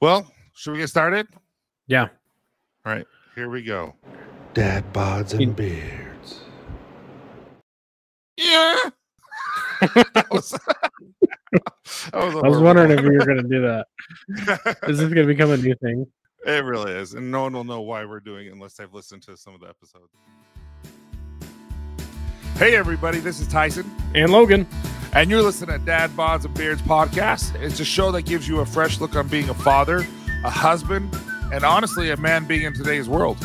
Well, should we get started? Yeah. All right, here we go. Dad bods and beards. Yeah. that was, that was a I was horrible wondering if one. you were going to do that. Is this going to become a new thing? it really is, and no one will know why we're doing it unless they've listened to some of the episodes. Hey, everybody, this is Tyson, And Logan. and you're listening to Dad Bods and Beards podcast. It's a show that gives you a fresh look on being a father, a husband, and honestly, a man being in today's world.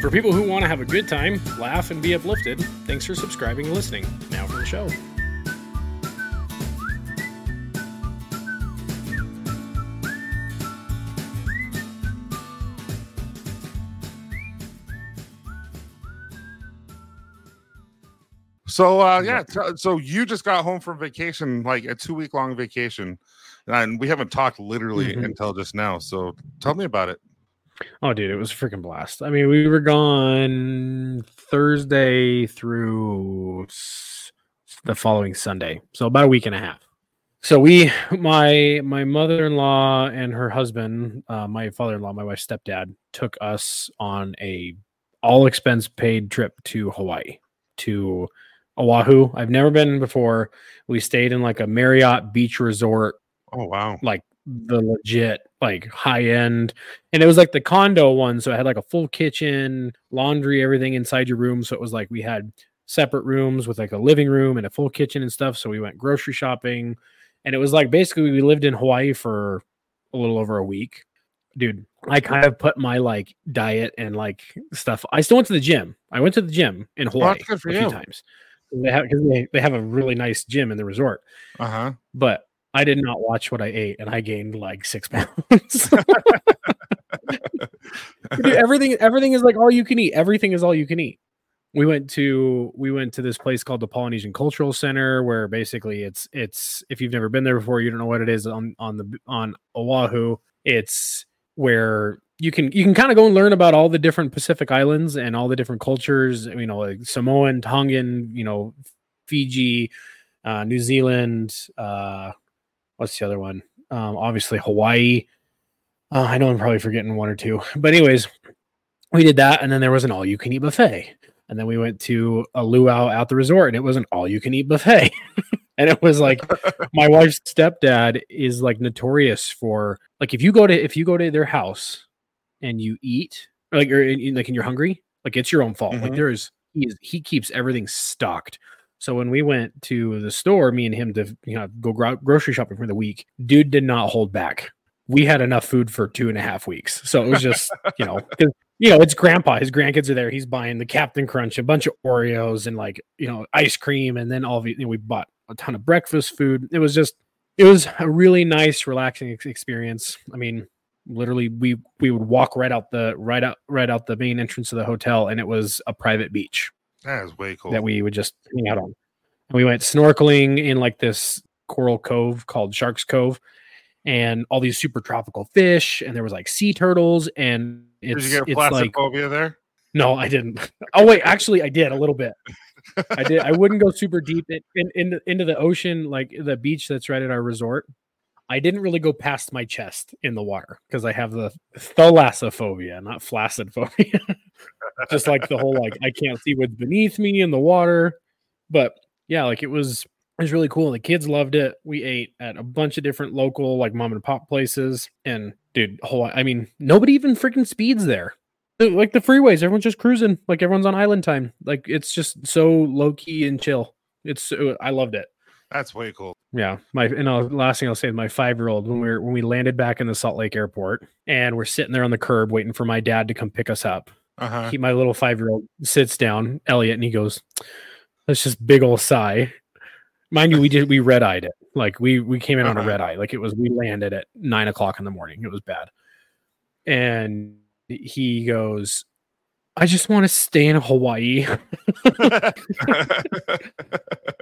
For people who want to have a good time, laugh, and be uplifted, thanks for subscribing and listening. Now for the show. So uh yeah, so you just got home from vacation, like a two week long vacation, and we haven't talked literally Mhm. until just now. So tell me about it. Oh, dude, it was a freaking blast. I mean, we were gone Thursday through the following Sunday, so about a week and a half. So we, my my mother in law and her husband, uh, my father in law, my wife's stepdad, took us on a all expense paid trip to Hawaii to Oahu. I've never been before. We stayed in like a Marriott beach resort Oh wow. like the legit like high end and it was like the condo one so it had like a full kitchen laundry everything inside your room so it was like we had separate rooms with like a living room and a full kitchen and stuff so we went grocery shopping and it was like basically we lived in hawaii for a little over a week dude i kind of put my like diet and like stuff i still went to the gym i went to the gym in hawaii that's for a few times they have because they, they have a really nice gym in the resort Uh huh. but I did not watch what I ate, and I gained like six pounds. Dude, everything, everything is like all you can eat. Everything is all you can eat. We went to we went to this place called the Polynesian Cultural Center, where basically it's it's if you've never been there before, you don't know what it is on on the on Oahu. It's where you can you can kind of go and learn about all the different Pacific islands and all the different cultures. You know, like Samoan, Tongan, you know, Fiji, uh, New Zealand. Uh, what's the other one? Um, obviously Hawaii. Uh, I know I'm probably forgetting one or two, but anyways, we did that, and then there was an all-you-can-eat buffet, and then we went to a luau at the resort, and it was an all-you-can-eat buffet, and it was like my wife's stepdad is like notorious for like if you go to if you go to their house and you eat like or in, like and you're hungry, like it's your own fault. Like Mhm. there's he is he keeps everything stocked. So when we went to the store, me and him to you know go gro- grocery shopping for the week, dude did not hold back. We had enough food for two and a half weeks. So it was just you know you know it's grandpa, his grandkids are there. He's buying the Captain Crunch, a bunch of Oreos, and like you know ice cream, and then all of. You know, we bought a ton of breakfast food. It was just it was a really nice, relaxing ex- experience. I mean, literally, we we would walk right out the right out right out the main entrance of the hotel, and it was a private beach That is way cool. that we would just hang out on. And we went snorkeling in like this coral cove called Sharks Cove, and all these super tropical fish, and there was like sea turtles, and Did it's you get it's like thalassophobia there? no, I didn't. Oh wait, actually, I did a little bit. I did. I wouldn't go super deep in, in, into into the ocean, like the beach that's right at our resort. I didn't really go past my chest in the water because I have the thalassophobia, not flaccid phobia. Just like the whole like I can't see what's beneath me in the water. But yeah, like it was it was really cool. The kids loved it. We ate at a bunch of different local like mom and pop places, and dude, whole I mean, nobody even freaking speeds there like the freeways everyone's just cruising like everyone's on island time like it's just so low key and chill it's i loved it That's way cool. yeah my and uh, last thing i'll say is my five year old when we were when we landed back in the salt lake airport and we're sitting there on the curb waiting for my dad to come pick us up Uh huh. he my little five year old sits down elliot and he goes that's just big old sigh mind you we did we red eyed it like we we came in on a Uh-huh. red eye like it was we landed at nine o'clock in the morning it was bad and he goes i just want to stay in hawaii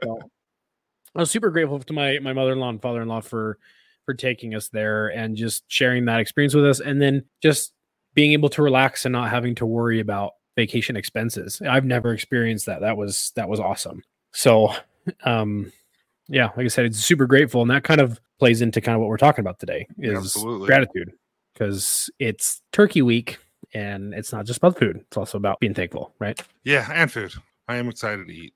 So, I was super grateful to my my mother in law and father in law for for taking us there and just sharing that experience with us, and then just being able to relax and not having to worry about vacation expenses. I've never experienced that. That was that was awesome. So, um, yeah, like I said, it's super grateful, and that kind of plays into kind of what we're talking about today is Absolutely. gratitude. because it's Turkey Week, and it's not just about food; it's also about being thankful, right? Yeah, and food. I am excited to eat.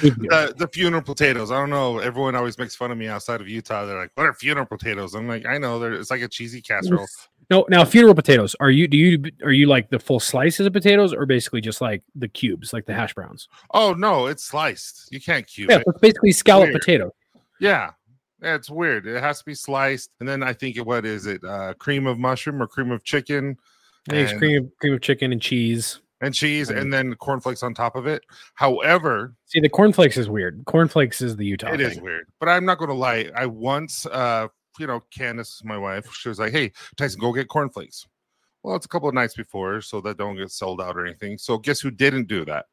The, the funeral potatoes. I don't know. Everyone always makes fun of me outside of Utah. They're like, "What are funeral potatoes?" I'm like, "I know. They're, it's like a cheesy casserole." No, now funeral potatoes. Are you do you are you like the full slices of potatoes, or basically just like the cubes, like the hash browns? Oh no, it's sliced. You can't cube Yeah, it. it's basically scallop potato. Yeah. Yeah, it's weird. It has to be sliced, and then I think. What is it? Uh, cream of mushroom or cream of chicken, And- cream of, cream of chicken and cheese. And cheese, and then cornflakes on top of it. However, See, the cornflakes is weird. Cornflakes is the Utah. It is thing. weird, but I'm not going to lie. I once, uh, you know, Candace, my wife, she was like, "Hey, Tyson, go get cornflakes." Well, it's a couple of nights before, so that don't get sold out or anything. So guess who didn't do that?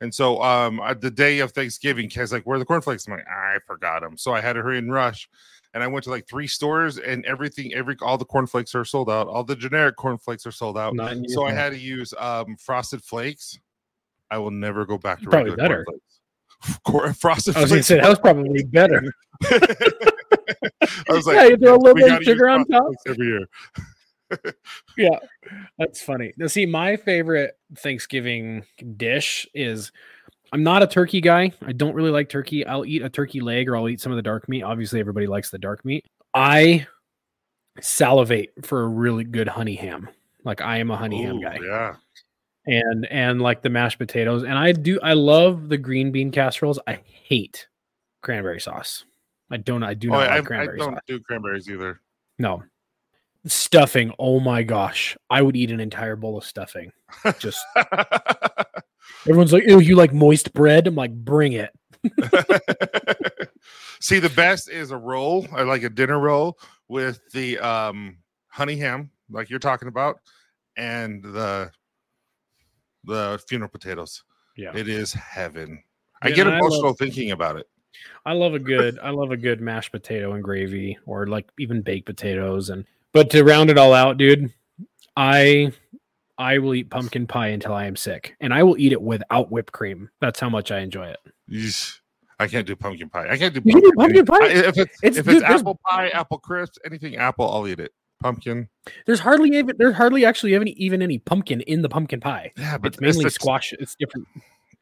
And so, um, uh, the day of Thanksgiving, Kay's like, "Where are the cornflakes?" I'm like, "I forgot them." So I had to hurry and rush, and I went to like three stores, and everything, every all the cornflakes are sold out. All the generic cornflakes are sold out. Not So I had to use um frosted flakes. I will never go back to Probably regular better. cornflakes. Frosted I was going to say that was probably better. I was like, yeah, you throw a little bit of sugar on top. Every year. Yeah, that's funny. Now, see, my favorite Thanksgiving dish is I'm not a turkey guy. I don't really like turkey. I'll eat a turkey leg or I'll eat some of the dark meat. Obviously, everybody likes the dark meat. I salivate for a really good honey ham. Like I am a honey ham guy. Yeah. and and like the mashed potatoes and i do i love the green bean casseroles i hate cranberry sauce i don't i do Oh, not I, like I cranberry I don't sauce do cranberries either. no stuffing oh my gosh i would eat an entire bowl of stuffing just everyone's like oh you like moist bread i'm like bring it See, the best is a roll. I like a dinner roll with the um honey ham, like you're talking about, and the the funeral potatoes. yeah It is heaven. I Yeah, get I love- emotional thinking about it. i love a good i love a good mashed potato and gravy or like even baked potatoes and but to round it all out dude i i will eat pumpkin pie until i am sick and i will eat it without whipped cream that's how much i enjoy it Yeesh. I can't do pumpkin pie. I can't do You can do pumpkin, pumpkin pie? I- if it's, It's- if it's there's- apple pie, apple crisp, anything apple, I'll eat it. Pumpkin, There's hardly even there's hardly actually even even any pumpkin in the pumpkin pie. yeah, but It's mainly the- squash. It's different.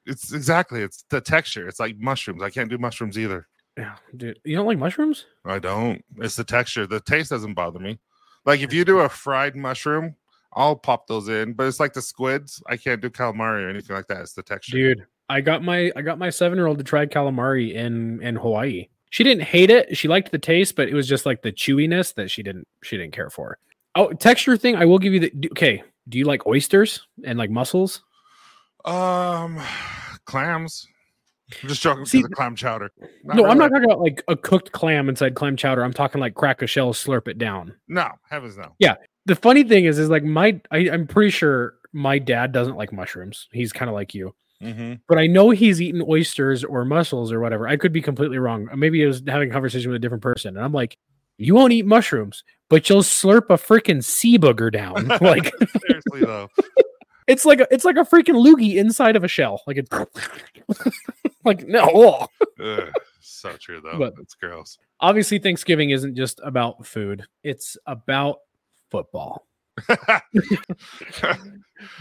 It's exactly. It's the texture. It's like mushrooms. I can't do mushrooms either. Yeah, dude. You don't like mushrooms? I don't. It's the texture. The taste doesn't bother me. Like if you do a fried mushroom, I'll pop those in. But it's like the squids. I can't do calamari or anything like that. It's the texture. Dude, I got my I got my seven year old to try calamari in in Hawaii. She didn't hate it. She liked the taste, but it was just like the chewiness that she didn't she didn't care for. Oh, texture thing. I will give you the okay. Do you like oysters and like mussels? Um, clams. I'm just joking See, of clam chowder. no, I'm really. not talking about like a cooked clam inside clam chowder. I'm talking like crack a shell, slurp it down. No, heavens no. The funny thing is, is like my I, I'm pretty sure my dad doesn't like mushrooms. He's kind of like you, Mm-hmm. but I know he's eaten oysters or mussels or whatever. I could be completely wrong. Maybe I was having a conversation with a different person, and I'm like, you won't eat mushrooms, but you'll slurp a freaking sea booger down. like Seriously though. it's like a, it's like a freaking loogie inside of a shell. Like it's like no. Ugh, so true though. But- It's gross. Obviously, Thanksgiving isn't just about food; it's about football.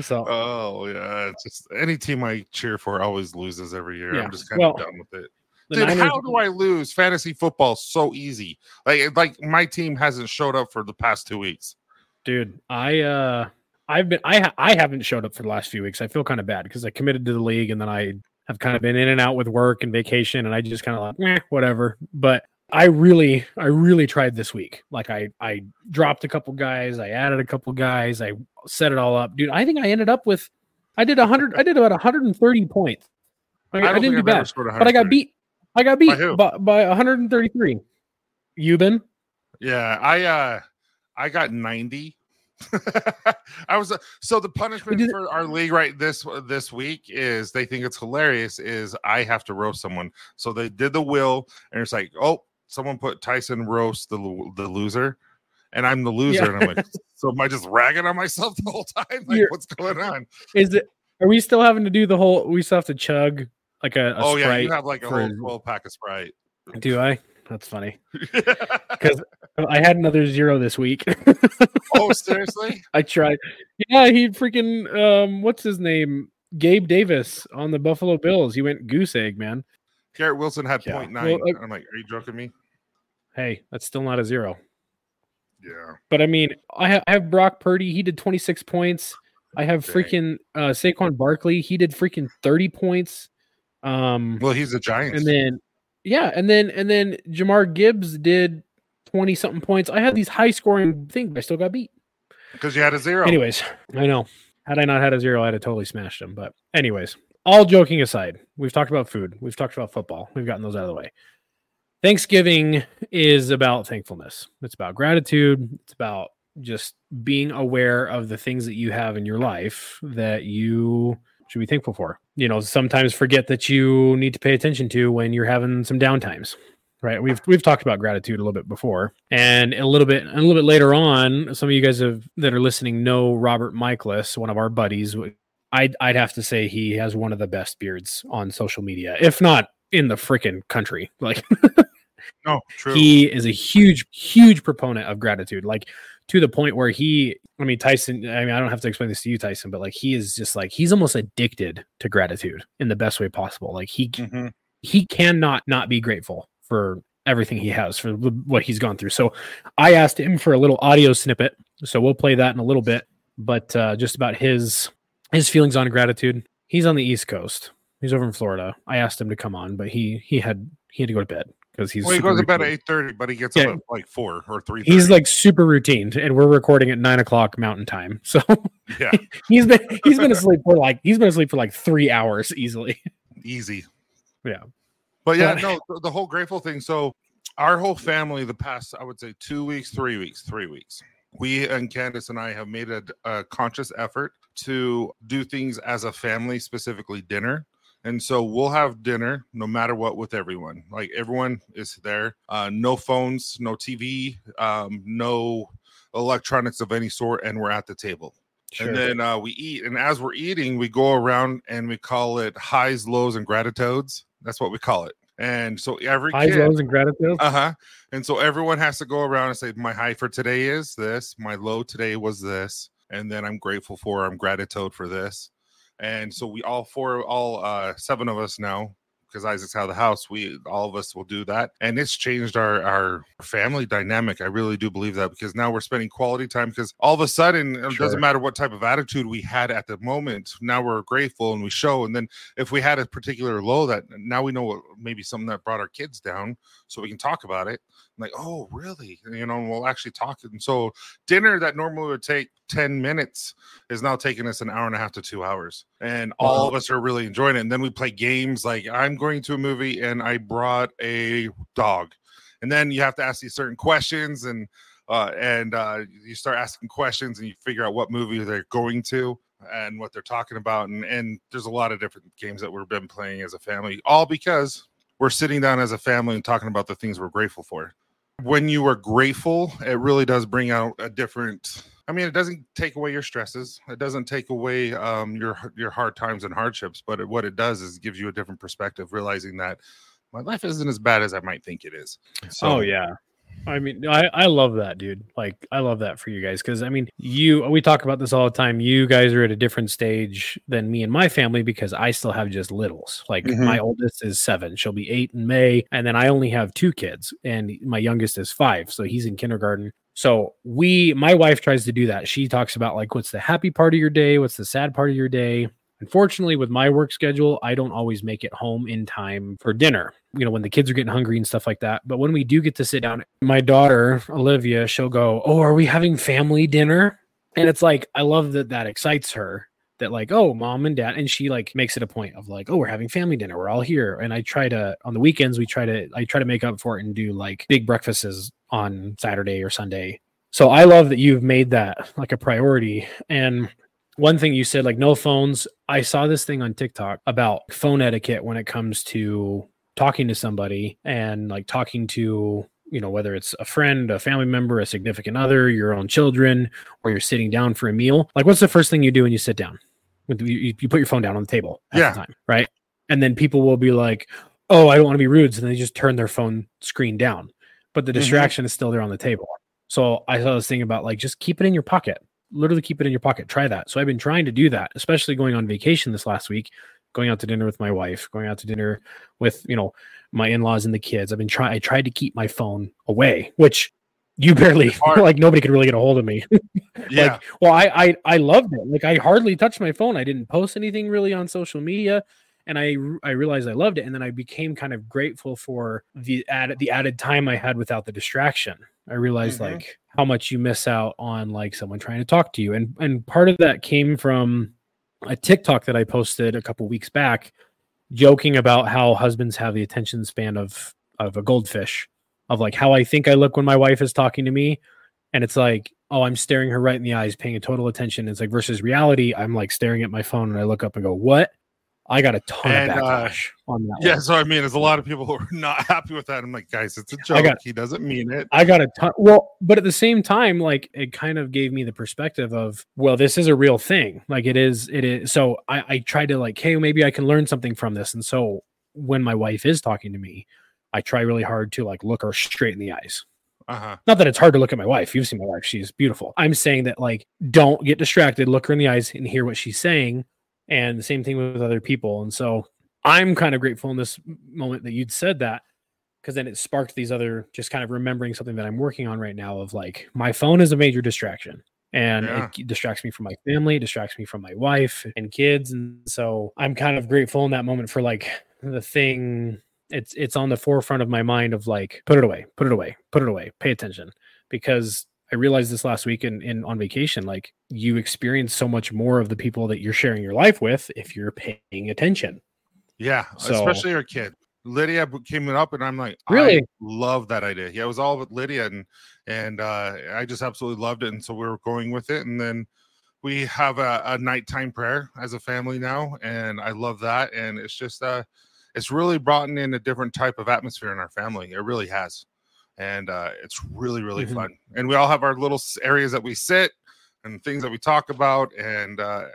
So oh yeah, it's just any team I cheer for always loses every year. Yeah, I'm just kind well, of done with it. Dude, Niners- how do I lose? Fantasy football so easy. Like like my team hasn't showed up for the past two weeks. dude i uh i've been i ha- i haven't showed up for the last few weeks i feel kind of bad because i committed to the league and then i have kind of been in and out with work and vacation and i just kind of like whatever but i really i really tried this week like i i dropped a couple guys i added a couple guys i set it all up dude i think i ended up with i did 100 i did about 130 points i, I don't didn't do bad but i got beat i got beat who? by, by 133 you been Yeah, I uh I got 90. I was uh, so the punishment for our league right this this week is they think it's hilarious is I have to roast someone. So they did the will and it's like, "Oh, someone put Tyson roast the the loser." And I'm the loser Yeah. and I'm like, "So am I just ragging on myself the whole time? Like You're- what's going on?" is it are we still having to do the whole we still have to chug like a, a oh yeah, you have like a for- whole 12 pack of Sprite. Do I? That's funny because I had another zero this week. oh, seriously? I tried. Yeah, he freaking um, what's his name? Gabe Davis on the Buffalo Bills. He went goose egg, man. Garrett Wilson had Yeah. point nine. Well, uh, I'm like, are you joking me? Hey, that's still not a zero. Yeah. But I mean, I, ha- I have Brock Purdy. He did 26 points. I have Dang. freaking uh, Saquon Barkley. He did freaking 30 points. Um, Well, he's a Giants. and then yeah, and then and then Jahmyr Gibbs did 20 something points. I had these high scoring things, but I still got beat. because you had a zero. Anyways, I know. Had I not had a zero, I'd have totally smashed him. But anyways, all joking aside, we've talked about food. We've talked about football. We've gotten those out of the way. Thanksgiving is about thankfulness. It's about gratitude. It's about just being aware of the things that you have in your life that you should be thankful for. You know, sometimes forget that you need to pay attention to when you're having some downtimes. Right. We've we've talked about gratitude a little bit before. And a little bit a little bit later on, some of you guys have that are listening know Robert Michaelis, one of our buddies. I'd I'd have to say he has one of the best beards on social media, if not in the freaking country. Like No, true. he is a huge, huge proponent of gratitude, like to the point where he, I mean, Tyson, I mean, I don't have to explain this to you, Tyson, but like he is just like, he's almost addicted to gratitude in the best way possible. Like he, Mhm. he cannot not be grateful for everything he has, for what he's gone through. So I asked him for a little audio snippet. So we'll play that in a little bit, but uh, just about his, his feelings on gratitude. He's on the East Coast. He's over in Florida. I asked him to come on, but he, he had, he had to go to bed because he's, well, he goes to bed at eight thirty, but he gets Yeah. up at like four or three. He's like super routine, and we're recording at nine o'clock Mountain Time. So yeah, he's been he's been asleep for like he's been asleep for like three hours easily. easy. Yeah. But yeah, no, the, the whole grateful thing. So our whole family, the past, I would say two weeks, three weeks, three weeks, we and Candace and I have made a, a conscious effort to do things as a family, specifically dinner. And so we'll have dinner no matter what with everyone. Like everyone is there. Uh, no phones, no TV, um, no electronics of any sort, and we're at the table. And then uh, we eat, and as we're eating, we go around and we call it highs, lows, and gratitudes. That's what we call it. And so every highs, kid, lows, and gratitude. uh huh. And so everyone has to go around and say, my high for today is this, my low today was this, and then I'm grateful for, I'm gratitude for this. And so we all four, all uh, seven of us now, because Isaac's out of the house, we all of us will do that, and it's changed our our family dynamic. I really do believe that because now we're spending quality time. Because all of a sudden, it doesn't matter what type of attitude we had at the moment. Now we're grateful and we show. And then if we had a particular low, that now we know what maybe something that brought our kids down, so we can talk about it. Like, oh, really? You know, and we'll actually talk. And so dinner that normally would take 10 minutes is now taking us an hour and a half to two hours. And all of us are really enjoying it. And then we play games like I'm going to a movie and I brought a dog. And then you have to ask these certain questions and uh, and uh, you start asking questions and you figure out what movie they're going to and what they're talking about. And, and there's a lot of different games that we've been playing as a family, all because we're sitting down as a family and talking about the things we're grateful for. When you are grateful, it really does bring out a different. I mean, it doesn't take away your stresses. It doesn't take away um, your your hard times and hardships. But it, what it does is it gives you a different perspective, realizing that my life isn't as bad as I might think it is. So, oh yeah. I mean, I, I love that, dude. Like, I love that for you guys because I mean, you we talk about this all the time. You guys are at a different stage than me and my family because I still have just littles. Like, Mhm. my oldest is seven; she'll be eight in May, and then I only have two kids, and my youngest is five, so he's in kindergarten. So we, my wife tries to do that. She talks about like, what's the happy part of your day? What's the sad part of your day? Unfortunately, with my work schedule, I don't always make it home in time for dinner. You know, when the kids are getting hungry and stuff like that. But when we do get to sit down, my daughter, Olivia, she'll go, Oh, are we having family dinner? And it's like, I love that that excites her that, like, oh, mom and dad. And she like makes it a point of like, Oh, we're having family dinner. We're all here. And I try to, on the weekends, we try to, I try to make up for it and do like big breakfasts on Saturday or Sunday. So I love that you've made that like a priority. And one thing you said, like no phones. I saw this thing on TikTok about phone etiquette when it comes to talking to somebody and like talking to, you know, whether it's a friend, a family member, a significant other, your own children, or you're sitting down for a meal. Like, what's the first thing you do when you sit down? You, put your phone down on the table. half the Yeah. time, right? And then people will be like, oh, I don't want to be rude. So they just turn their phone screen down, but the Mhm. distraction is still there on the table. So I saw this thing about like just keep it in your pocket. Literally keep it in your pocket. Try that. So I've been trying to do that, especially going on vacation this last week, going out to dinner with my wife, going out to dinner with, you know, my in-laws and the kids. I've been trying I tried to keep my phone away, which you barely like nobody could really get a hold of me. Yeah. Like, well, I, I I loved it. Like I hardly touched my phone. I didn't post anything really on social media, and I I realized I loved it. And then I became kind of grateful for the added the added time I had without the distraction. I realized Mhm. like how much you miss out on like someone trying to talk to you, and and part of that came from a TikTok that I posted a couple weeks back, joking about how husbands have the attention span of of a goldfish, of like how I think I look when my wife is talking to me, and it's like oh i'm staring her right in the eyes paying a total attention it's like versus reality i'm like staring at my phone and i look up and go what i got a ton And, of uh, on that Yeah, one. so I mean, there's a lot of people who are not happy with that. I'm like, guys, it's a joke. got- he doesn't mean it. i got a ton well but at the same time like it kind of gave me the perspective of well this is a real thing like it is it is so i i tried to like hey maybe i can learn something from this and so when my wife is talking to me i try really hard to like look her straight in the eyes Uh-huh. not that it's hard to look at my wife. You've seen my wife. She's beautiful. I'm saying that like don't get distracted, look her in the eyes and hear what she's saying. And the same thing with other people. And so I'm kind of grateful in this moment that you'd said that because then it sparked these other just kind of remembering something that I'm working on right now of like my phone is a major distraction. And Yeah. it distracts me from my family, distracts me from my wife and kids. And so I'm kind of grateful in that moment for like the thing it's it's on the forefront of my mind of like put it away put it away put it away pay attention because i realized this last week in, in on vacation like you experience so much more of the people that you're sharing your life with if you're paying attention Yeah, So- especially her kid. Lydia came up, and I'm like, I Really? love that idea. Yeah, it was all with Lydia, and and uh, I just absolutely loved it. And so we were going with it, and then we have a, a nighttime prayer as a family now, and I love that. And it's just uh, it's really brought in a different type of atmosphere in our family. It really has, and uh, it's really really Mhm. fun. And we all have our little areas that we sit and things that we talk about, and uh,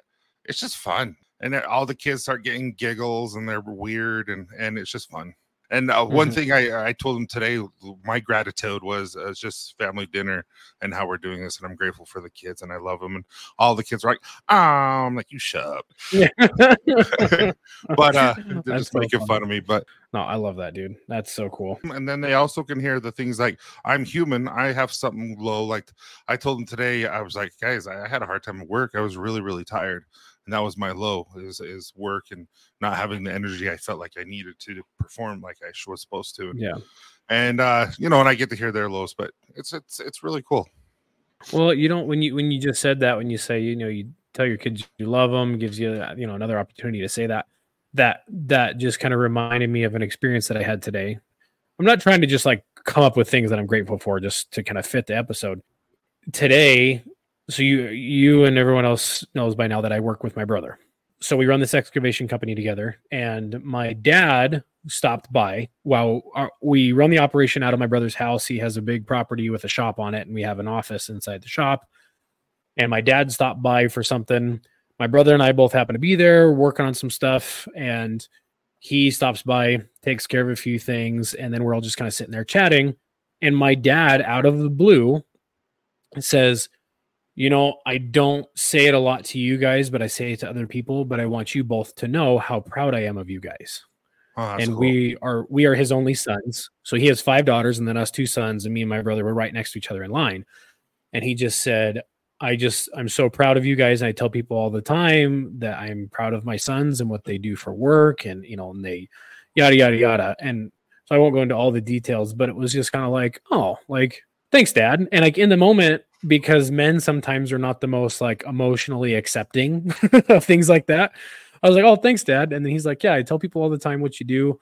it's just fun and all the kids start getting giggles and they're weird and and it's just fun and uh, one Mhm. thing I, I told them today my gratitude was uh, just family dinner and how we're doing this and i'm grateful for the kids and i love them and all the kids are like oh i'm like you shut up yeah. but uh they're That's just so making funny. fun of me but no i love that dude that's so cool and then they also can hear the things like i'm human i have something low like i told them today i was like guys I had a hard time at work i was really really tired and that was my low is, is work and not having the energy i felt like i needed to perform like i was supposed to and, yeah. and uh you know and i get to hear their lows but it's it's it's really cool. Well you don't when you when you just said that when you say you know you tell your kids you love them gives you you know another opportunity to say that that that just kind of reminded me of an experience that i had today. I'm not trying to just like come up with things that i'm grateful for just to kind of fit the episode. Today so you you and everyone else knows by now that i work with my brother. So we run this excavation company together and my dad stopped by while our, we run the operation out of my brother's house. He has a big property with a shop on it and we have an office inside the shop. And my dad stopped by for something. My brother and i both happen to be there working on some stuff and he stops by takes care of a few things and then we're all just kind of sitting there chatting. And my dad out of the blue says you know i don't say it a lot to you guys but i say it to other people but i want you both to know how proud i am of you guys. Oh, and cool. we are we are his only sons. So he has five daughters and then us two sons and me and my brother were right next to each other in line. And he just said i just i'm so proud of you guys. And i tell people all the time that i'm proud of my sons and what they do for work and you know and they yada yada yada. And so i won't go into all the details but it was just kind of like oh like thanks dad. And like in the moment because men sometimes are not the most like emotionally accepting of things like that i was like oh thanks dad. And then he's like yeah i tell people all the time what you do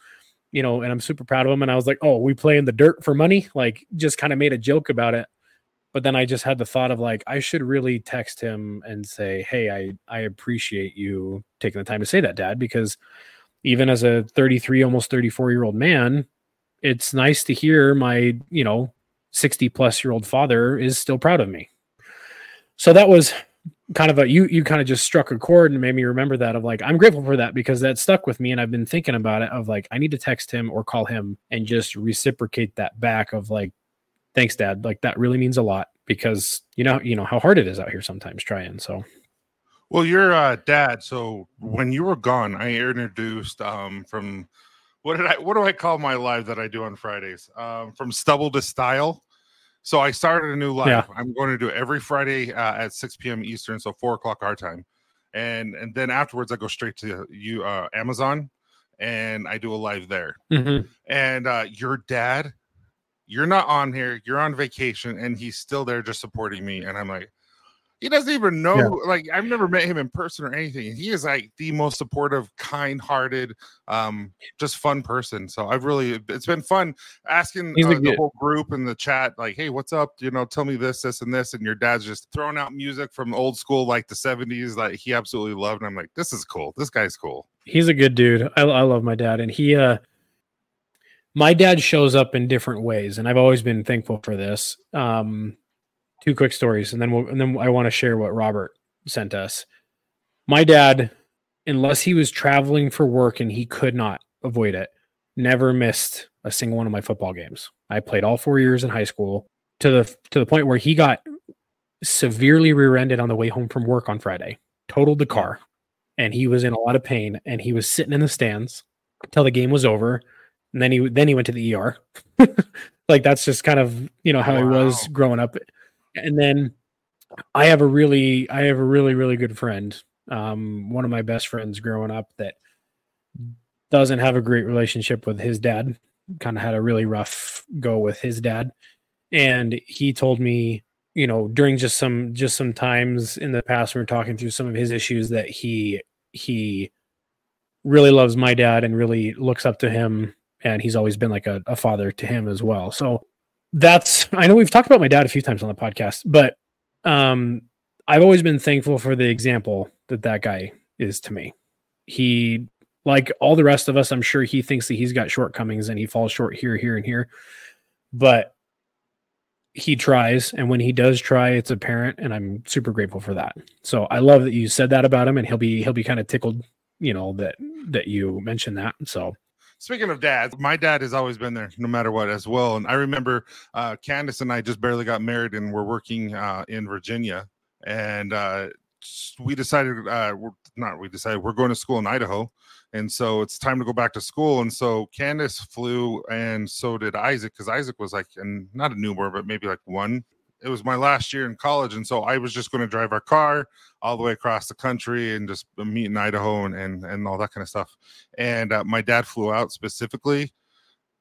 you know and i'm super proud of him and i was like oh we play in the dirt for money? Like just kind of made a joke about it. But then i just had the thought of like i should really text him and say hey i i appreciate you taking the time to say that dad because even as a 33 almost 34 year old man it's nice to hear my you know 60 plus year old father is still proud of me so that was kind of a you you kind of just struck a chord and made me remember that of like I'm grateful for that because that stuck with me and I've been thinking about it of like I need to text him or call him and just reciprocate that back of like thanks dad like that really means a lot because you know you know how hard it is out here sometimes trying so Well, your uh, dad. So when you were gone, I introduced um, from what did I what do I call my live that I do on Fridays? Um, from stubble to style. So I started a new live. Yeah. I'm going to do it every Friday uh, at 6 p.m. Eastern, so four o'clock our time, and and then afterwards I go straight to you uh, Amazon, and I do a live there. And uh, your dad, you're not on here. You're on vacation, and he's still there just supporting me. And I'm like, he doesn't even know. Yeah. Like I've never met him in person or anything. and He is like the most supportive, kind-hearted, um, just fun person. So I've really, it's been fun asking uh, the whole group in the chat, like, "Hey, what's up? You know, tell me this, this, and this." And your dad's just throwing out music from old school, like the '70s, that he absolutely loved. And I'm like, "This is cool. This guy's cool." he's a good dude. I, I love my dad, and he, uh, my dad shows up in different ways, and I've always been thankful for this. Um, two quick stories, and then we'll, and then I want to share what Robert sent us. My dad, unless he was traveling for work and he could not avoid it, never missed a single one of my football games. I played all four years in high school to the to the point where he got severely rear-ended on the way home from work on Friday, totaled the car, and he was in a lot of pain. And he was sitting in the stands until the game was over, and then he then he went to the ER. like that's just kind of you know how he was growing up. And then I have a really I have a really really good friend, um, one of my best friends growing up that doesn't have a great relationship with his dad. Kind of had a really rough go with his dad, and he told me you know during just some just some times in the past we were talking through some of his issues that he he really loves my dad and really looks up to him and he's always been like a, a father to him as well so that's i know we've talked about my dad a few times on the podcast but um i've always been thankful for the example that that guy is to me. He like all the rest of us i'm sure he thinks that he's got shortcomings and he falls short here here and here but he tries and when he does try it's apparent and i'm super grateful for that. So i love that you said that about him and he'll be he'll be kind of tickled you know that that you mentioned that so Speaking of dads, my dad has always been there no matter what as well. And I remember uh, Candace and I just barely got married and we're working uh, in Virginia. And uh, we decided, uh, we're not, we decided we're going to school in Idaho. And so it's time to go back to school. And so Candace flew and so did Isaac because Isaac was like, and not a newborn, but maybe like one. It was my last year in college. And so I was just going to drive our car all the way across the country and just meet in Idaho and, and, and all that kind of stuff and uh, my dad flew out specifically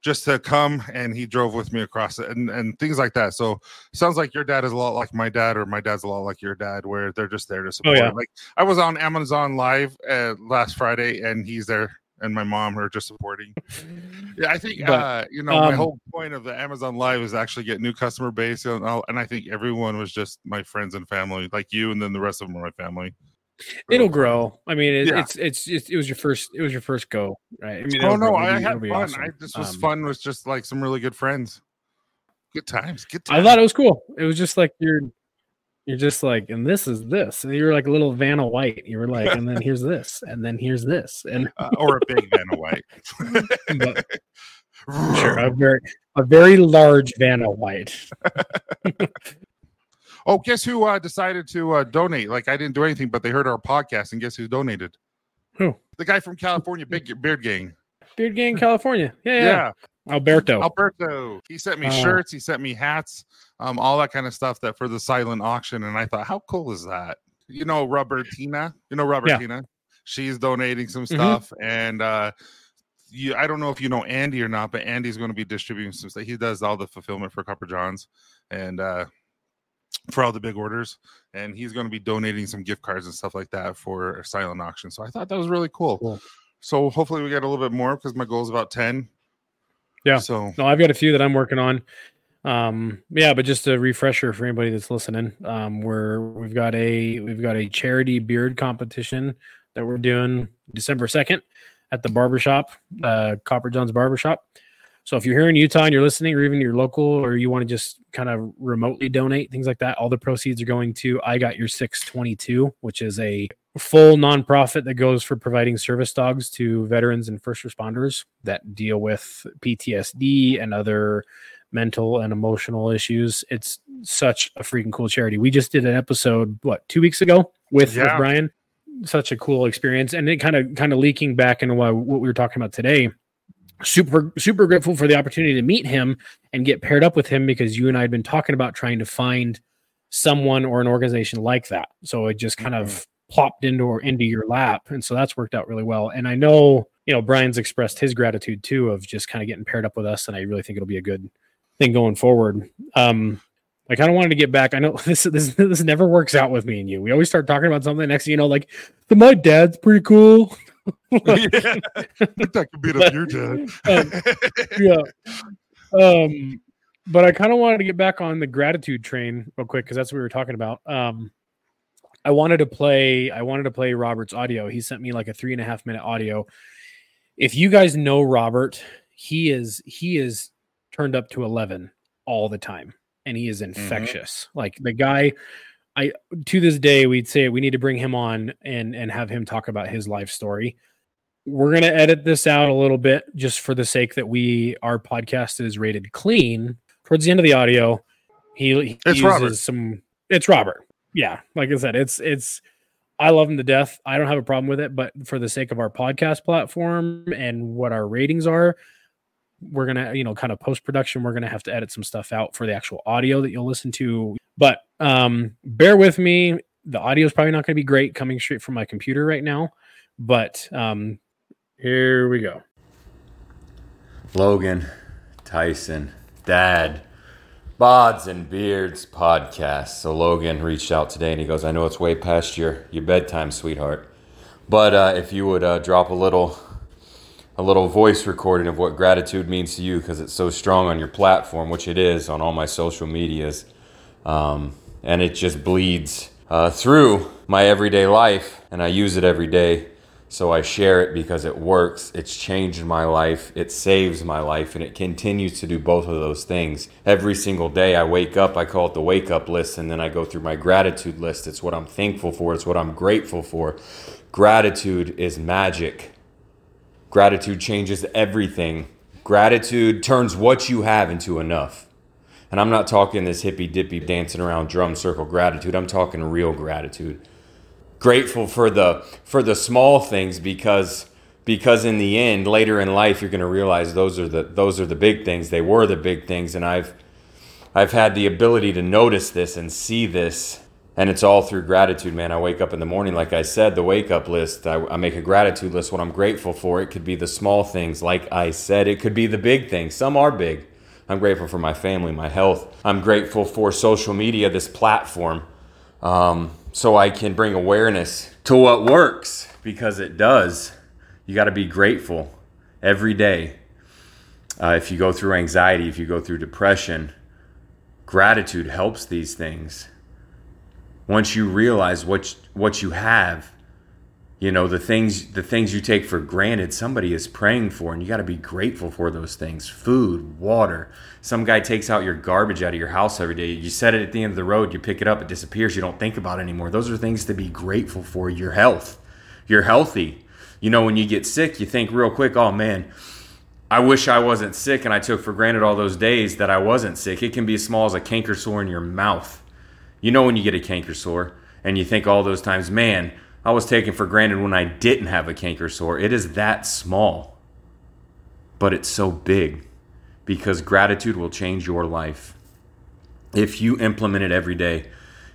just to come and he drove with me across it and, and things like that so sounds like your dad is a lot like my dad or my dad's a lot like your dad where they're just there to support yeah. like i was on amazon live uh, last friday and he's there and my mom are just supporting yeah i think But, uh you know my um, whole point of the amazon live is actually get new customer base and, all, and i think everyone was just my friends and family like you and then the rest of them are my family it'll grow i mean it, Yeah. it's it's just it was your first it was your first go right i mean oh it'll no, grow. I had fun. awesome. I this was Um, fun with just like some really good friends. Good times. Good times. I thought it was cool. It was just like you're you're just like, and this is this. And you're like a little Vanna White. You were like, and then here's this, and then here's this. And uh, or a big Vanna White. but sure, a very a very large Vanna White. oh, guess who uh, decided to uh, donate? Like I didn't do anything, but they heard our podcast, and guess who donated? Who? The guy from California, Big Beard Gang. Beard Gang, California. Yeah, yeah. Yeah, Alberto. Alberto. He sent me Oh. shirts. He sent me hats. Um, all that kind of stuff that for the silent auction. And I thought, how cool is that? You know, Robertina. You know, Robertina. She's donating some Mhm. stuff, and uh, you. I don't know if you know Andy or not, but Andy's going to be distributing some stuff. He does all the fulfillment for Copper Johns, and uh, for all the big orders, and he's going to be donating some gift cards and stuff like that for a silent auction. So I thought that was really cool. Cool. So hopefully we get a little bit more because my goal is about ten. Yeah. So No, I've got a few that I'm working on. Um, yeah, but just a refresher for anybody that's listening. Um, we're we've got a we've got a charity beard competition that we're doing December 2nd at the barbershop, uh Copper John's barbershop. So if you're here in Utah and you're listening, or even you're local, or you want to just kind of remotely donate things like that, all the proceeds are going to I Got Your 622, which is a full nonprofit that goes for providing service dogs to veterans and first responders that deal with PTSD and other mental and emotional issues. It's such a freaking cool charity. We just did an episode what two weeks ago with, with Brian. Such a cool experience, and it kind of kind of leaking back into what, what we were talking about today. Super super grateful for the opportunity to meet him and get paired up with him because you and I had been talking about trying to find someone or an organization like that. So it just kind of mm-hmm. plopped into or into your lap, and so that's worked out really well. And I know you know Brian's expressed his gratitude too of just kind of getting paired up with us, and I really think it'll be a good thing going forward. Um, I kind of wanted to get back. I know this this this never works out with me and you. We always start talking about something next, thing you know, like the my dad's pretty cool. yeah. that could beat up your dad. Um, yeah. Um, but I kind of wanted to get back on the gratitude train real quick because that's what we were talking about. Um, I wanted to play. I wanted to play Robert's audio. He sent me like a three and a half minute audio. If you guys know Robert, he is he is turned up to eleven all the time, and he is mm-hmm. infectious. Like the guy. I to this day we'd say we need to bring him on and and have him talk about his life story we're going to edit this out a little bit just for the sake that we our podcast is rated clean towards the end of the audio he, he It's uses Robert. some it's robert yeah like i said it's it's i love him to death i don't have a problem with it but for the sake of our podcast platform and what our ratings are we're gonna you know kind of post production we're gonna have to edit some stuff out for the actual audio that you'll listen to but um bear with me the audio is probably not gonna be great coming straight from my computer right now but um here we go. Logan, Tyson, Dad, Bods and Beards podcast. So Logan reached out today and he goes, I know it's way past your, your bedtime, sweetheart. But uh, if you would uh, drop a little a little voice recording of what gratitude means to you because it's so strong on your platform, which it is on all my social medias. Um, and it just bleeds uh, through my everyday life, and I use it every day. So I share it because it works. It's changed my life. It saves my life, and it continues to do both of those things. Every single day I wake up, I call it the wake up list, and then I go through my gratitude list. It's what I'm thankful for, it's what I'm grateful for. Gratitude is magic. Gratitude changes everything. Gratitude turns what you have into enough. And I'm not talking this hippy dippy dancing around drum circle gratitude. I'm talking real gratitude. Grateful for the for the small things because because in the end later in life you're going to realize those are the those are the big things. They were the big things and I've I've had the ability to notice this and see this and it's all through gratitude, man. I wake up in the morning, like I said, the wake up list. I, I, make a gratitude list, what I'm grateful for. It could be the small things, like I said. It could be the big things. Some are big. I'm grateful for my family, my health. I'm grateful for social media, this platform, um, so I can bring awareness to what works because it does. You got to be grateful every day. Uh, if you go through anxiety, if you go through depression, gratitude helps these things once you realize what what you have you know the things the things you take for granted somebody is praying for and you got to be grateful for those things. Food water. Some guy takes out your garbage out of your house every day. You set it at the end of the road you pick it up it disappears you don't think about it anymore. Those are things to be grateful for your health. You're healthy. You know when you get sick you think real quick oh man I wish I wasn't sick and I took for granted all those days that I wasn't sick. It can be as small as a canker sore in your mouth. You know when you get a canker sore and you think all those times, man, I was taken for granted when I didn't have a canker sore. It is that small, but it's so big because gratitude will change your life. If you implement it every day,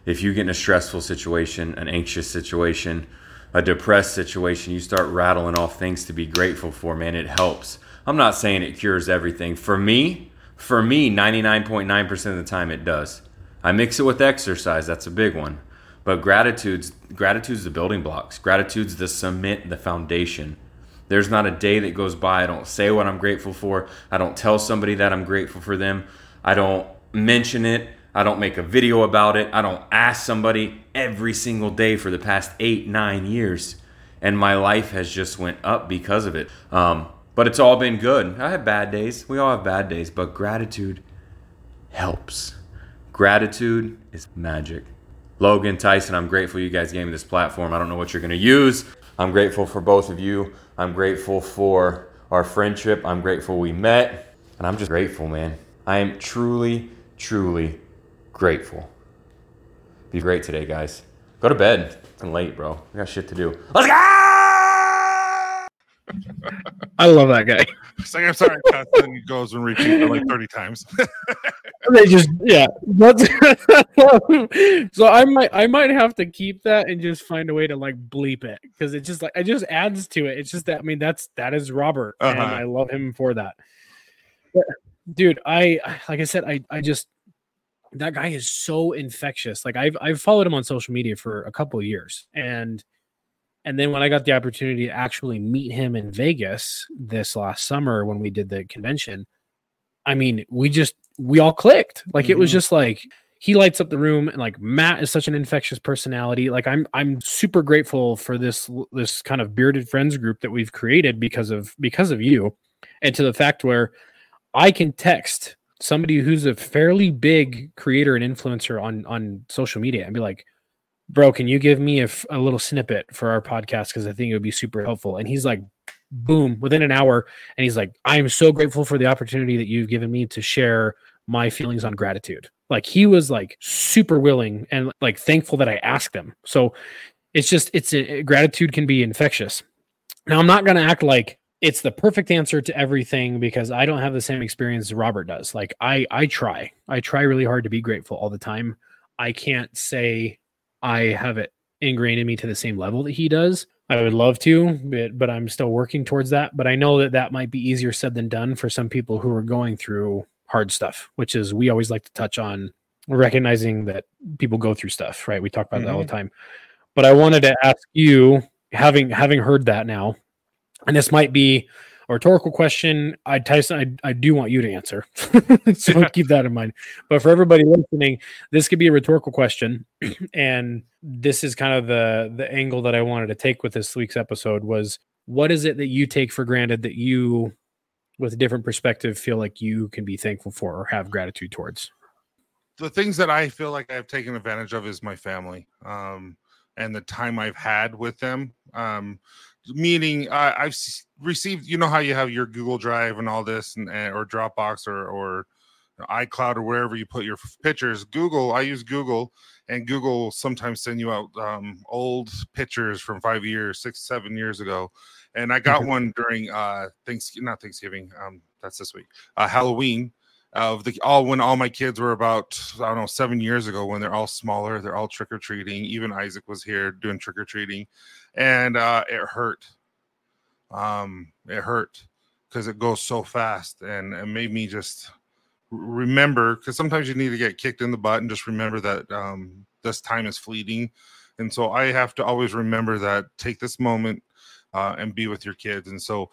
if you get in a stressful situation, an anxious situation, a depressed situation, you start rattling off things to be grateful for, man, it helps. I'm not saying it cures everything. For me, for me, 99.9% of the time it does. I mix it with exercise. That's a big one. But gratitude's gratitude's the building blocks. Gratitude's the cement, the foundation. There's not a day that goes by I don't say what I'm grateful for. I don't tell somebody that I'm grateful for them. I don't mention it. I don't make a video about it. I don't ask somebody every single day for the past eight, nine years. And my life has just went up because of it. Um, But it's all been good. I have bad days. We all have bad days, but gratitude helps. Gratitude is magic. Logan, Tyson, I'm grateful you guys gave me this platform. I don't know what you're going to use. I'm grateful for both of you. I'm grateful for our friendship. I'm grateful we met. And I'm just grateful, man. I am truly, truly grateful. Be great today, guys. Go to bed. It's late, bro. We got shit to do. Let's go! I love that guy. It's like I'm sorry, Pat, then he goes and repeats it like 30 times. They just yeah. That's so I might I might have to keep that and just find a way to like bleep it because it just like it just adds to it. It's just that I mean that's that is Robert and Uh-huh. I love him for that. But, dude, I like I said I I just that guy is so infectious. Like I've I've followed him on social media for a couple of years and and then when I got the opportunity to actually meet him in Vegas this last summer when we did the convention, I mean, we just we all clicked. Like it was Mhm. just like he lights up the room and like Matt is such an infectious personality. Like I'm I'm super grateful for this this kind of bearded friends group that we've created because of because of you and to the fact where I can text somebody who's a fairly big creator and influencer on on social media and be like, "Bro, can you give me a, a little snippet for our podcast because I think it would be super helpful." And he's like, "Boom!" Within an hour, and he's like, "I am so grateful for the opportunity that you've given me to share my feelings on gratitude." Like he was like super willing and like thankful that I asked him. So it's just it's a, gratitude can be infectious. Now I'm not going to act like it's the perfect answer to everything because I don't have the same experience Robert does. Like I I try. I try really hard to be grateful all the time. I can't say I have it ingrained in me to the same level that he does. I would love to, but, but I'm still working towards that. But I know that that might be easier said than done for some people who are going through hard stuff, which is we always like to touch on recognizing that people go through stuff, right? We talk about that all the mm-hmm. time. But I wanted to ask you, having having heard that now, and this might be rhetorical question. I Tyson, I, I do want you to answer, so keep that in mind. But for everybody listening, this could be a rhetorical question, and this is kind of the the angle that I wanted to take with this week's episode was what is it that you take for granted that you with a different perspective feel like you can be thankful for or have gratitude towards the things that I feel like I've taken advantage of is my family um, and the time I've had with them. Um, meaning, I, I've received, you know, how you have your Google Drive and all this, and, and or Dropbox or or iCloud or wherever you put your f- pictures. Google, I use Google, and Google will sometimes send you out um, old pictures from five years, six, seven years ago. And I got one during uh, Thanksgiving, not Thanksgiving, um, that's this week, uh, Halloween of the all when all my kids were about I don't know seven years ago when they're all smaller, they're all trick or treating. Even Isaac was here doing trick or treating, and uh, it hurt. Um, it hurt because it goes so fast, and it made me just remember because sometimes you need to get kicked in the butt and just remember that um, this time is fleeting, and so I have to always remember that. Take this moment uh, and be with your kids, and so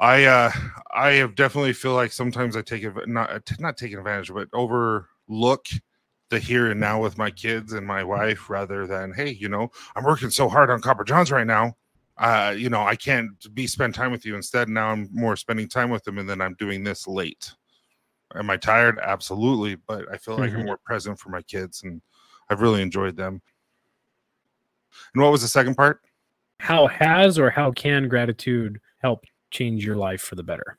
I uh I have definitely feel like sometimes I take it not not taking advantage but overlook the here and now with my kids and my wife rather than hey you know I'm working so hard on Copper Johns right now uh you know I can't be spend time with you instead. Now I'm more spending time with them and then I'm doing this late. Am I tired? Absolutely but I feel like I'm Mhm. more present for my kids and I've really enjoyed them. And what was the second part? How has or how can gratitude help change your life for the better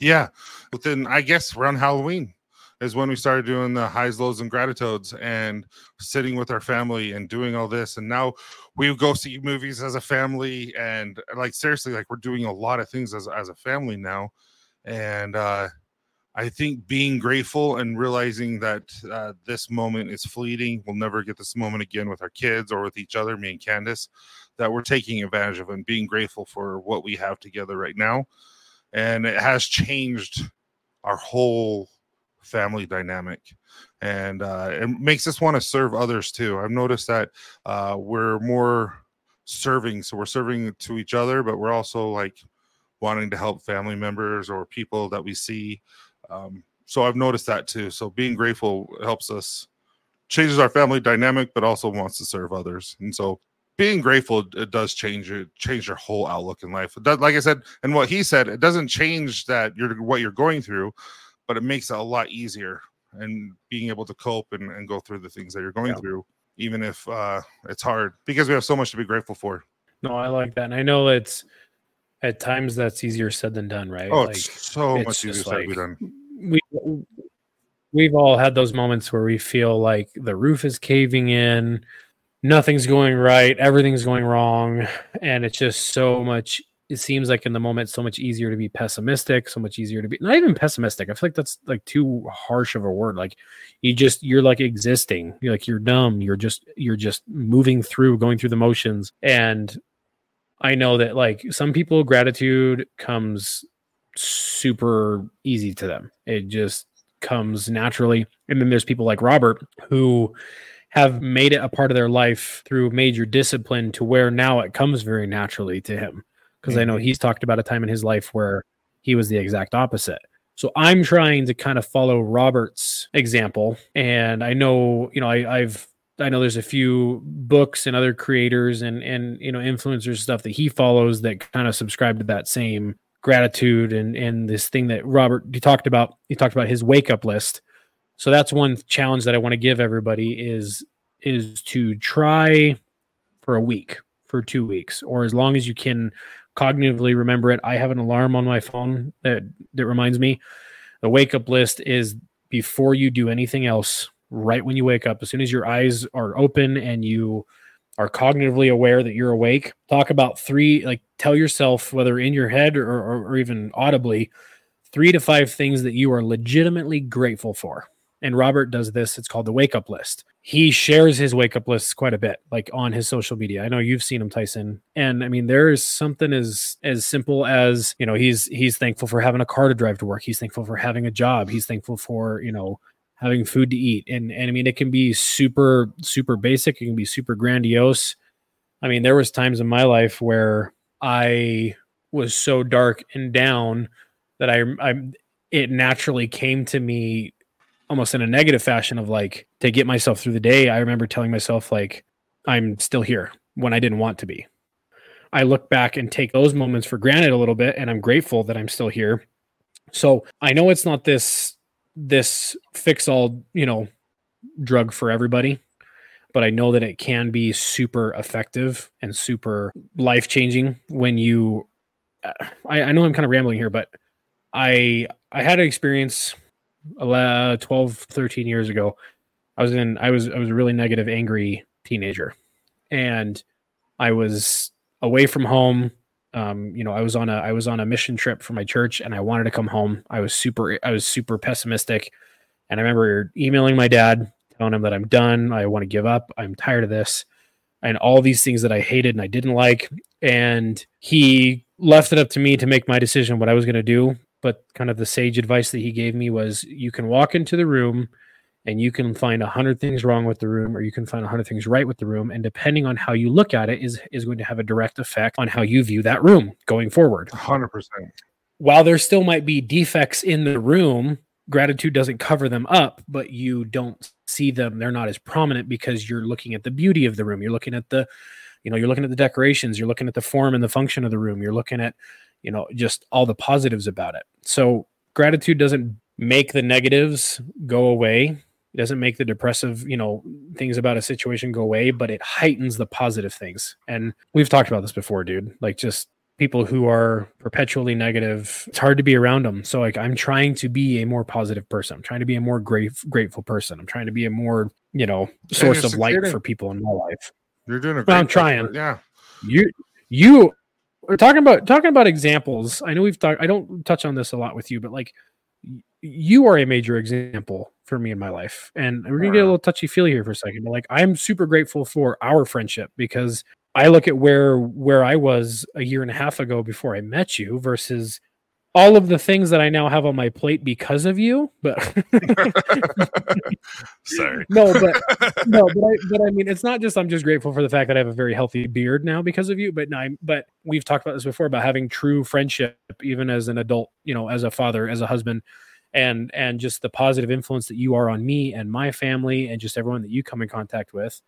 Yeah, within I guess around Halloween is when we started doing the highs, lows, and gratitudes, and sitting with our family and doing all this. And now we go see movies as a family, and like seriously, like we're doing a lot of things as as a family now. And uh, I think being grateful and realizing that uh, this moment is fleeting, we'll never get this moment again with our kids or with each other, me and Candace, that we're taking advantage of and being grateful for what we have together right now. And it has changed our whole family dynamic. And uh, it makes us want to serve others too. I've noticed that uh, we're more serving so we're serving to each other but we're also like wanting to help family members or people that we see. Um, so i've noticed that too. So being grateful helps us changes our family dynamic but also wants to serve others. And so being grateful it does change your change your whole outlook in life. Does, like I said, and what he said, it doesn't change that you're what you're going through, but it makes it a lot easier and being able to cope and, and go through the things that you're going Yeah. through, even if uh, it's hard, because we have so much to be grateful for. No, I like that. And I know it's at times that's easier said than done, right? Oh, like it's so it's much easier just said than done. we we've all had those moments where we feel like the roof is caving in, nothing's going right, everything's going wrong, and it's just so much it seems like in the moment so much easier to be pessimistic, so much easier to be not even pessimistic. I feel like that's like too harsh of a word. Like you just you're like existing. You're like you're dumb. You're just you're just moving through, going through the motions. And I know that like some people gratitude comes super easy to them. It just comes naturally. And then there's people like Robert who have made it a part of their life through major discipline to where now it comes very naturally to him. Because I know mm-hmm. he's talked about a time in his life where he was the exact opposite. So I'm trying to kind of follow Robert's example. And I know, you know, I, I've I know there's a few books and other creators and and you know influencers stuff that he follows that kind of subscribe to that same gratitude and and this thing that Robert you talked about he talked about his wake up list. So that's one challenge that I want to give everybody is is to try for a week, for 2 weeks or as long as you can cognitively remember it. I have an alarm on my phone that that reminds me. The wake up list is before you do anything else, right when you wake up, as soon as your eyes are open and you are cognitively aware that you're awake, talk about three, like tell yourself, whether in your head or, or, or even audibly, three to five things that you are legitimately grateful for. And Robert does this. It's called the wake up list. He shares his wake up lists quite a bit, like on his social media. I know you've seen him, Tyson. And I mean, there is something as as simple as you know, he's he's thankful for having a car to drive to work. He's thankful for having a job. He's thankful for you know having food to eat. And and I mean, it can be super super basic. It can be super grandiose. I mean, there was times in my life where I was so dark and down that I I it naturally came to me almost in a negative fashion of like to get myself through the day. I remember telling myself like I'm still here when I didn't want to be. I look back and take those moments for granted a little bit and I'm grateful that I'm still here. So, I know it's not this this fix all, you know, drug for everybody, but I know that it can be super effective and super life changing when you. I, I know I'm kind of rambling here, but I I had an experience uh, 12 13 years ago i was in i was i was a really negative angry teenager. And i was away from home. Um you know i was on a i was on a mission trip for my church and i wanted to come home. I was super i was super pessimistic. And i remember emailing my dad telling him that i'm done. I want to give up. I'm tired of this. And all these things that i hated and i didn't like. And he left it up to me to make my decision what i was going to do but kind of the sage advice that he gave me was you can walk into the room and you can find a hundred things wrong with the room or you can find a hundred things right with the room and depending on how you look at it is is going to have a direct effect on how you view that room going forward. 100%. while there still might be defects in the room gratitude doesn't cover them up but you don't see them. They're not as prominent because you're looking at the beauty of the room. You're looking at the you know you're looking at the decorations you're looking at the form and the function of the room. You're looking at you know just all the positives about it. So gratitude doesn't make the negatives go away. It doesn't make the depressive you know things about a situation go away but it heightens the positive things. And we've talked about this before dude. Like just people who are perpetually negative it's hard to be around them so like i'm trying to be a more positive person. I'm trying to be a more great, grateful person. I'm trying to be a more you know source of light for people in my life. You're doing a Well, I'm job. trying. Yeah. you you we're talking about talking about examples i know we've talked i don't touch on this a lot with you but like you are a major example for me in my life and we're gonna get a little touchy feely here for a second but like i'm super grateful for our friendship because i look at where where i was a year and a half ago before i met you versus all of the things that i now have on my plate because of you but Sorry. no but no, but I, but I mean, it's not just I'm just grateful for the fact that I have a very healthy beard now because of you. But no, I'm, but we've talked about this before about having true friendship, even as an adult, you know, as a father, as a husband, and and just the positive influence that you are on me and my family and just everyone that you come in contact with.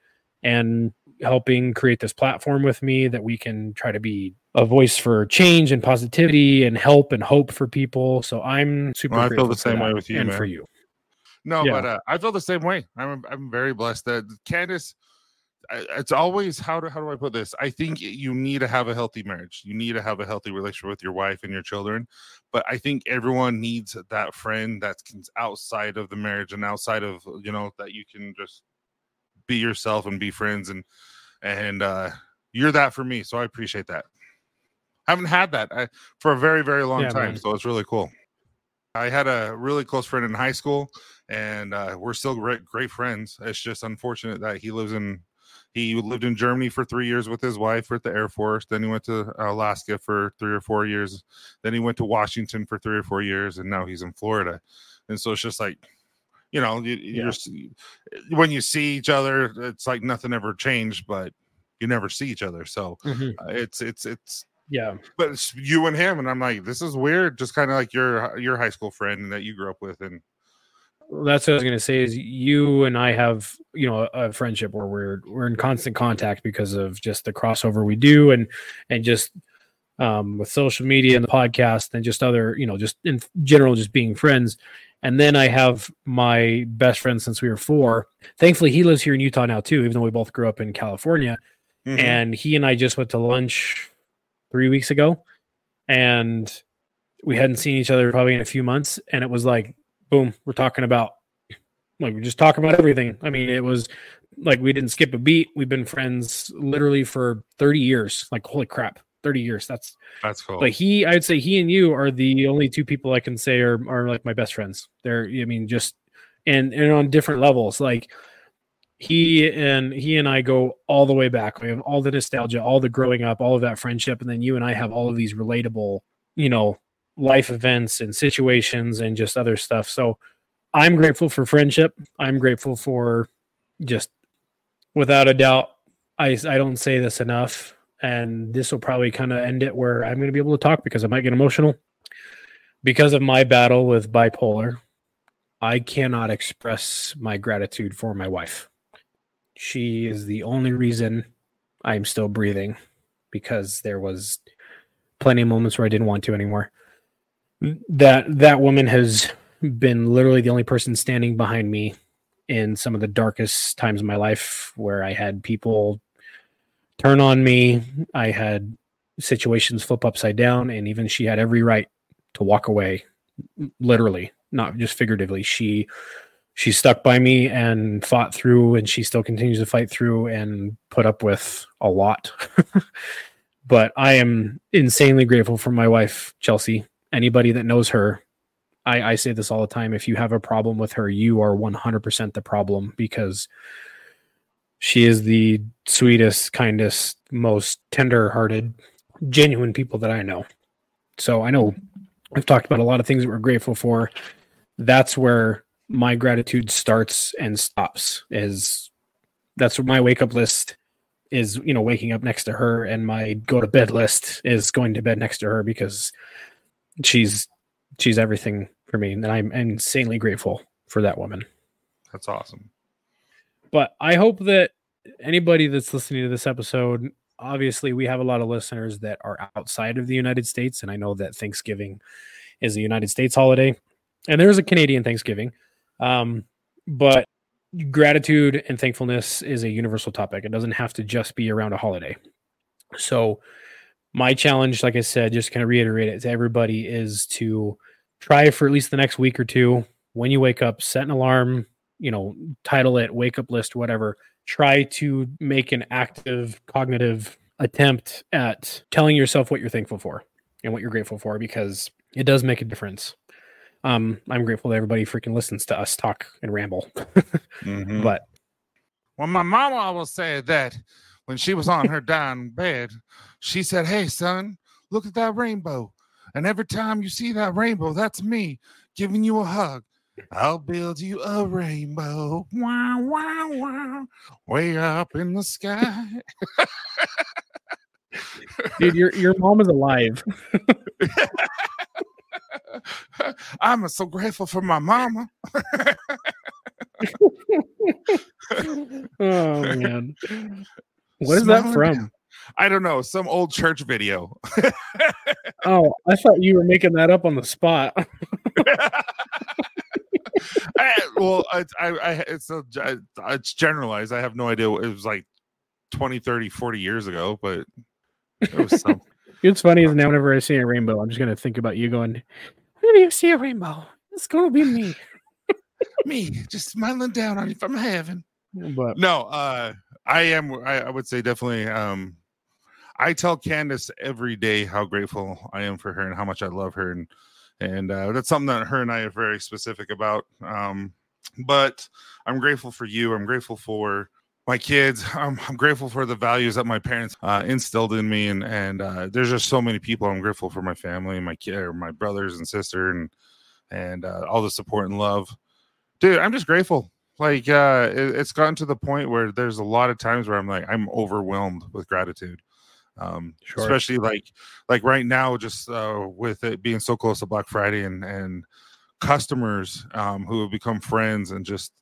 And helping create this platform with me that we can try to be a voice for change and positivity and help and hope for people. So I'm super. Well, I feel the same way with you, and man. for you. No, Yeah. but uh, I feel the same way. I'm I'm very blessed that Candace. It's always how do how do I put this? I think you need to have a healthy marriage. You need to have a healthy relationship with your wife and your children. But I think everyone needs that friend that's outside of the marriage and outside of you know that you can just be yourself and be friends and and uh you're that for me. So I appreciate that. I haven't had that I, for a very very long Yeah, time. man. So it's really cool. I had a really close friend in high school and uh, we're still great, great friends. It's just unfortunate that he lives in he lived in Germany for three years with his wife at the Air Force. Then he went to Alaska for three or four years. Then he went to Washington for three or four years, and now he's in Florida. And so it's just like, you know, you, you're when you see each other, it's like nothing ever changed, but you never see each other. So Mhm. uh, it's it's it's Yeah. but it's you and him, and I'm like, this is weird. Just kind of like your your high school friend that you grew up with, and that's what I was going to say is you and I have, you know, a, a friendship where we're we're in constant contact because of just the crossover we do and and just um with social media and the podcast and just other, you know, just in general just being friends. And then I have my best friend since we were 4. Thankfully he lives here in Utah now too, even though we both grew up in California. Mhm. and he and I just went to lunch 3 weeks ago and we hadn't seen each other probably in a few months. And it was like boom we're talking about like we're just talking about everything. I mean it was like we didn't skip a beat. We've been friends literally for 30 years. Like holy crap 30 years. That's that's cool. but he i'd say he and you are the only two people i can say are, are like my best friends. They're i mean just and and on different levels. Like he and he and i go all the way back. We have all the nostalgia all the growing up all of that friendship. And then you and i have all of these relatable you know life events and situations and just other stuff. So i'm grateful for friendship. I'm grateful for just without a doubt i i don't say this enough and this will probably kind of end it where i'm going to be able to talk because i might get emotional. Because of my battle with bipolar i cannot express my gratitude for my wife. She is the only reason i'm still breathing because there was plenty of moments where i didn't want to anymore. That that woman has been literally the only person standing behind me in some of the darkest times of my life where I had people turn on me. I had situations flip upside down, and even she had every right to walk away, literally, not just figuratively. She she stuck by me and fought through, and she still continues to fight through and put up with a lot. but I am insanely grateful for my wife, Chelsea. Anybody that knows her I, I say this all the time. If you have a problem with her, you are 100% the problem because she is the sweetest, kindest, most tender hearted, genuine people that I know. So I know I've talked about a lot of things that we're grateful for. That's where my gratitude starts and stops is that's what my wake up list is, you know, waking up next to her and my go to bed list is going to bed next to her because she's she's everything for me and i'm insanely grateful for that woman that's awesome. But i hope that anybody that's listening to this episode obviously we have a lot of listeners that are outside of the united states and i know that thanksgiving is a united states holiday and there's a canadian thanksgiving. Um, but gratitude and thankfulness is a universal topic. It doesn't have to just be around a holiday. So my challenge like i said just kind of reiterate it to everybody is to try for at least the next week or two. When you wake up set an alarm you know title it wake up list whatever try to make an active cognitive attempt at telling yourself what you're thankful for and what you're grateful for because it does make a difference um i'm grateful that everybody freaking listens to us talk and ramble Mhm. but Well, my mama always said that when she was on her dying bed, she said, Hey, son, look at that rainbow. And every time you see that rainbow, that's me giving you a hug. I'll build you a rainbow. Wow, wow, wow. Way up in the sky. dude your your mom is alive I'm so grateful for my mama. oh man. What is that from? I don't know. Some old church video. Oh, I thought you were making that up on the spot. I, well, it's, I, I, it's a, it's generalized. I have no idea. It was like 20, 30, 40 years ago, but it was some. It's funny is now whenever I see a rainbow, I'm just gonna think about you going, When do you see a rainbow? It's gonna be me. me just smiling down on you from heaven. But No, uh, I am. I, I would say definitely. Um, I tell Candace every day how grateful I am for her and how much I love her, and and uh, that's something that her and I are very specific about. Um, but I'm grateful for you. I'm grateful for my kids. I'm, I'm grateful for the values that my parents uh, instilled in me, and and uh, there's just so many people. I'm grateful for my family, my or my brothers and sister, and and uh, all the support and love. Dude, I'm just grateful like uh it, it's gotten to the point where there's a lot of times where i'm like i'm overwhelmed with gratitude um Sure. especially like like right now just uh with it being so close to black friday and and customers um who have become friends and just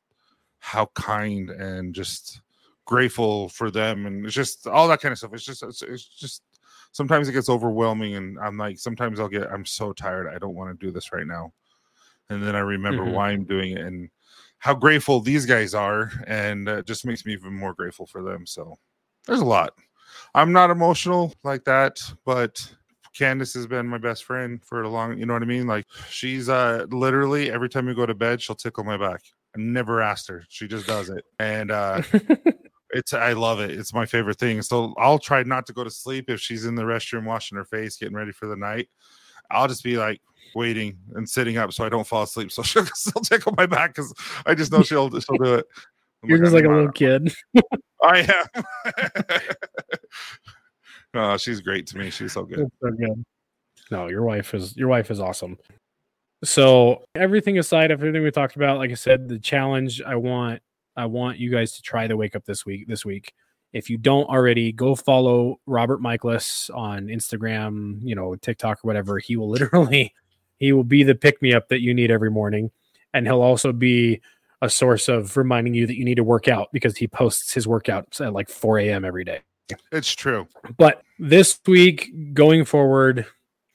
how kind and just grateful for them and it's just all that kind of stuff it's just it's, it's just sometimes it gets overwhelming and i'm like sometimes i'll get i'm so tired i don't want to do this right now and then i remember Mhm. why i'm doing it and how grateful these guys are and uh, it just makes me even more grateful for them so there's a lot i'm not emotional like that but candace has been my best friend for a long you know what i mean? Like she's uh literally every time we go to bed she'll tickle my back. I never asked her. She just does it. And uh it's i love it. It's my favorite thing. So i'll try not to go to sleep if she's in the restroom washing her face getting ready for the night. I'll just be like waiting and sitting up so i don't fall asleep. So she'll still tickle my back because i just know she'll she'll do it. I'm you're just like a little kid. i am oh she's great to me she's so good so good. No, your wife is your wife is awesome. So everything aside, everything we talked about, like I said, the challenge I want I want you guys to try to wake up this week. This week, if you don't already, go follow Robert Michaelis on Instagram, you know, TikTok or whatever. He will literally he will be the pick me up that you need every morning, and he'll also be a source of reminding you that you need to work out because he posts his workouts at like 4 a.m. every day. It's true But this week, going forward,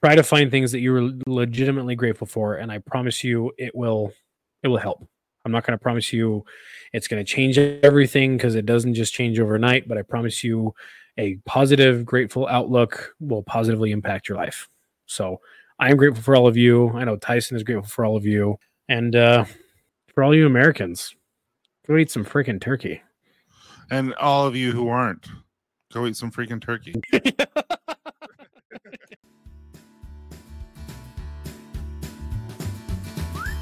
try to find things that you're legitimately grateful for, and I promise you, it will it will help. I'm not going to promise you it's going to change everything because it doesn't just change overnight, but I promise you, a positive, grateful outlook will positively impact your life. So I am grateful for all of you. I know Tyson is grateful for all of you, and uh, for all you Americans, go eat some freaking turkey. and all of you who aren't go eat some freaking turkey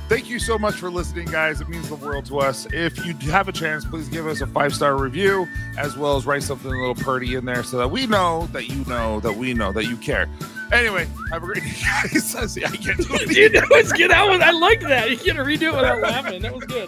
Thank you so much for listening, guys. It means the world to us. If you have a chance, please give us a five star review as well as write something a little pretty in there so that we know that you know that we know that you care. Anyway, have a great day, guys. I can't do it. Dude, that was good. That was, I like that. You to redo it without laughing. That was good.